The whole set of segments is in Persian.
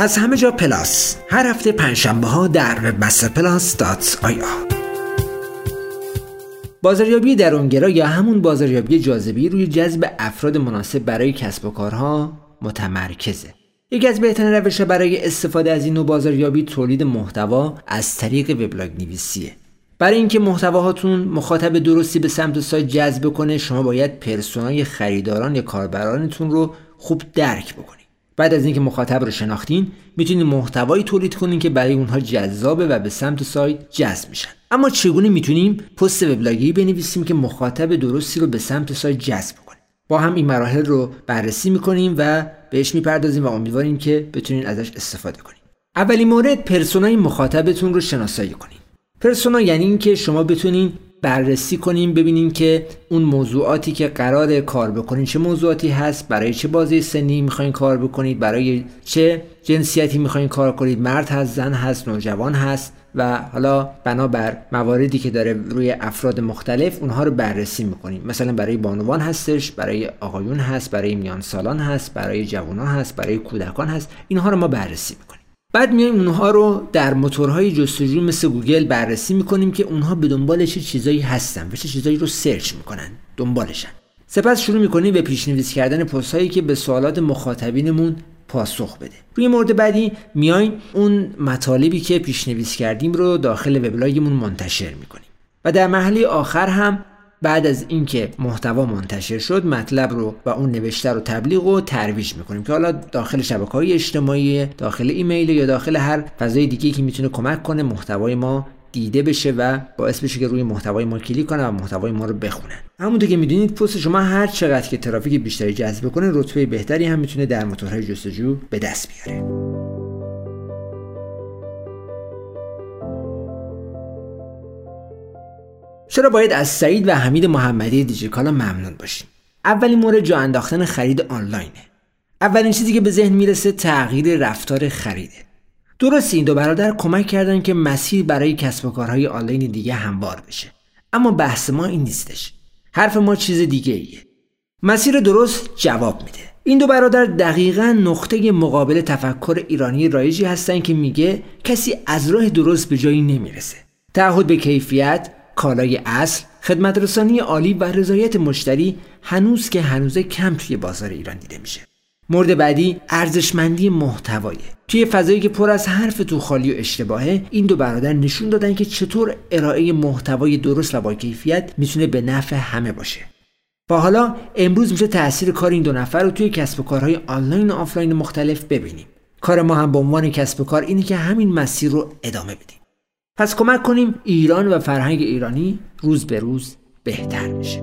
از همه جا پلاس. هر هفته پنجشنبه ها در Webmaster Plus dot ir بازاریابی درونگرا یا همون بازاریابی جاذبی روی جذب افراد مناسب برای کسب و کارها متمرکزه. یکی از بهترین روش برای استفاده از این نوع بازاریابی تولید محتوا از طریق وبلاگ نویسیه. برای اینکه محتواهاتون مخاطب درستی به سمت سایت جذب کنه شما باید persona ی خریداران یا کاربرانتون رو خوب درک بکنید. بعد از اینکه مخاطب رو شناختین می‌تونید محتوایی تولید کنین که برای اونها جذابه و به سمت سایت جذب میشن. اما چگونه می‌تونیم پست وبلاگی بنویسیم که مخاطب درستی رو به سمت سایت جذب کنه با هم این مراحل رو بررسی می‌کنیم و بهش می‌پردازیم و امیدواریم که بتونین ازش استفاده کنیم اولین مورد پرسونای مخاطبتون رو شناسایی کنین. پرسونا یعنی اینکه شما بتونین بررسی کنیم ببینیم که اون موضوعاتی که قرار کار بکنین چه موضوعاتی هست برای چه بازی سنی می‌خواین کار بکنید برای چه جنسیتی می‌خواین کار کنید مرد هست زن هست نوجوان هست و حالا بنابر مواردی که داره روی افراد مختلف اونها رو بررسی می‌کنیم. مثلا برای بانوان هستش برای آقایون هست برای میان سالان هست برای جوانان هست برای کودکان هست. اینها رو ما بررسی می‌کنیم. بعد میایم اونها رو در موتورهای جستجو مثل گوگل بررسی می‌کنیم که اونها به دنبال چه چیزایی هستن و چه چیزایی رو search می‌کنن. دنبالشن. سپس شروع می‌کنیم به پیشنویس کردن پست هایی که به سوالات مخاطبینمون پاسخ بده. روی مورد بعدی میایم اون مطالبی که پیشنویس کردیم رو داخل وبلاگمون منتشر می‌کنیم. و در مرحله آخر هم بعد از اینکه محتوا منتشر شد مطلب رو و اون نوشته رو تبلیغ و ترویج می‌کنیم که حالا داخل شبکه های اجتماعی داخل ایمیل یا داخل هر فضای دیگه که می‌تونه کمک کنه محتوای ما دیده بشه و باعث بشه که روی محتوای ما کلیک کنه و محتوای ما رو بخونن همونطور که می‌دونید پست شما هر چقدر که ترافیک بیشتری جذب کنه رتبه بهتری هم می‌تونه در موتورهای جستجو به دست بیاره. چرا باید از سعید و حمید محمدی دیجیکالا ممنون باشیم؟ اولین مورد جا انداختن خرید آنلاینه. اولین چیزی که به ذهن می‌رسه تغییر رفتار خریده. درست این دو برادر کمک کردن که مسیر برای کسب و کارهای آنلاین دیگه هموار بشه. اما بحث ما این نیستش. حرف ما چیز دیگه ایه. مسیر درست جواب میده. این دو برادر دقیقا نقطه مقابل تفکر ایرانی رایجی هستن که میگه کسی از راه درست به جایی نمی‌رسه. تعهد به کیفیت کالای اصل خدمت رسانی عالی و رضایت مشتری هنوز که هنوز کم توی بازار ایران دیده میشه. مورد بعدی ارزشمندی محتوایه توی فضایی که پر از حرف تو خالی و اشتباهه این دو برادر نشون دادن که چطور ارائه محتوای درست و با کیفیت می‌تونه به نفع همه باشه. و حالا امروز میشه تاثیر کار این دو نفر رو توی کسب و کارهای آنلاین و آفلاین مختلف ببینیم. کار ما هم به عنوان کسب و کار اینه که همین مسیر رو ادامه بدیم. پس کمک کنیم ایران و فرهنگ ایرانی روز به روز بهتر بشه.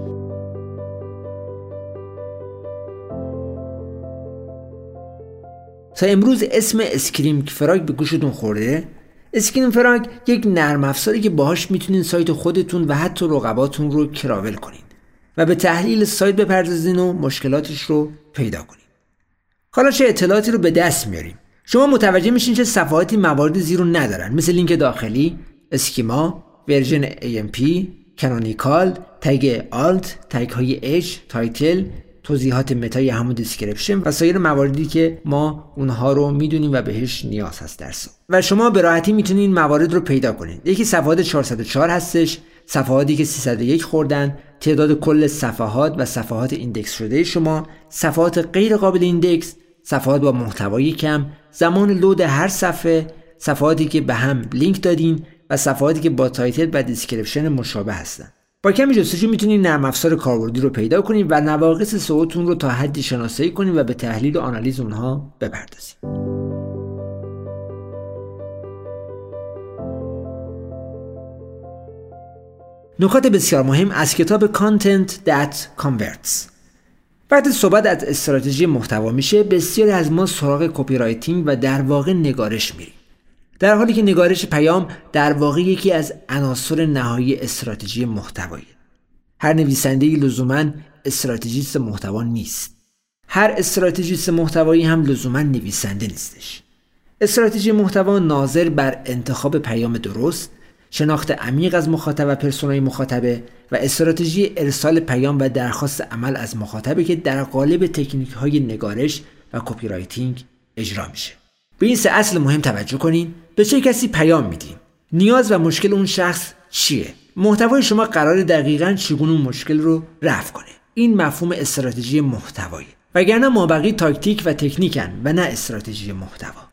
تا امروز اسم Screaming Frog به گوشتون خورده؟ Screaming Frog یک نرم افزاری که باهاش می‌تونین سایت خودتون و حتی رقباتون رو crawl کنین و به تحلیل سایت بپردازین و مشکلاتش رو پیدا کنین. حالا چه اطلاعاتی رو به دست میاریم. شما متوجه میشین چه صفحاتی موارد زیر رو ندارن. مثل لینک داخلی schema version AMP canonical tag alt tag های H title توضیحات meta ی همون description و سایر مواردی که ما اونها رو می‌دونیم و بهش نیاز هست در و شما به راحتی می‌تونید موارد رو پیدا کنید یکی صفحات 404 هستش. صفحاتی که 301 خوردن. تعداد کل صفحات و صفحات index شده. شما صفحات غیر قابل index صفحات با محتوای کم زمان لود هر صفحه صفحاتی که به هم لینک دادین و صفحاتی که با title و description مشابه هستن. با کمی جستجو می‌تونید نرم افزار کاربردی رو پیدا کنید و نواقص سایتتون رو تا حدی شناسایی کنید و به تحلیل و آنالیز اونها بپردازید نکات بسیار مهم از کتاب Content That Converts. وقتی صحبت از استراتژی محتوا میشه بسیاری از ما سراغ copywriting و در واقع نگارش میریم. در حالی که نگارش پیام در واقع یکی از عناصر نهایی استراتژی محتوایی هر نویسنده لزوما استراتژیست محتوا نیست. هر استراتژیست محتوایی هم لزوما نویسنده نیستش. استراتژی محتوا ناظر بر انتخاب پیام درست شناخت عمیق از مخاطب و persona ی مخاطبه و استراتژی ارسال پیام و درخواست عمل از مخاطبه که در قالب تکنیک های نگارش و copywriting اجرا میشه. به این سه اصل مهم توجه کنین. به چه کسی پیام میدیم نیاز و مشکل اون شخص چیه؟ محتوای شما قرار دقیقا چگونه اون مشکل رو رفع کنه؟ این مفهوم استراتژی محتوایی. وگرنه مابقی تاکتیک و تکنیکن و نه استراتژی محتوا.